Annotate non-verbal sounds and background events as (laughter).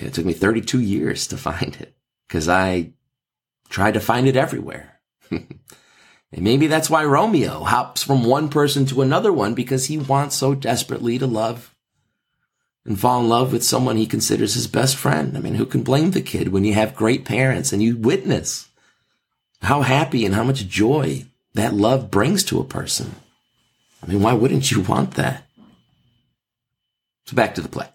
It took me 32 years to find it because I tried to find it everywhere. (laughs) and maybe that's why Romeo hops from one person to another one because he wants so desperately to love and fall in love with someone he considers his best friend. I mean, who can blame the kid when you have great parents and you witness how happy and how much joy that love brings to a person? I mean, why wouldn't you want that? So back to the play.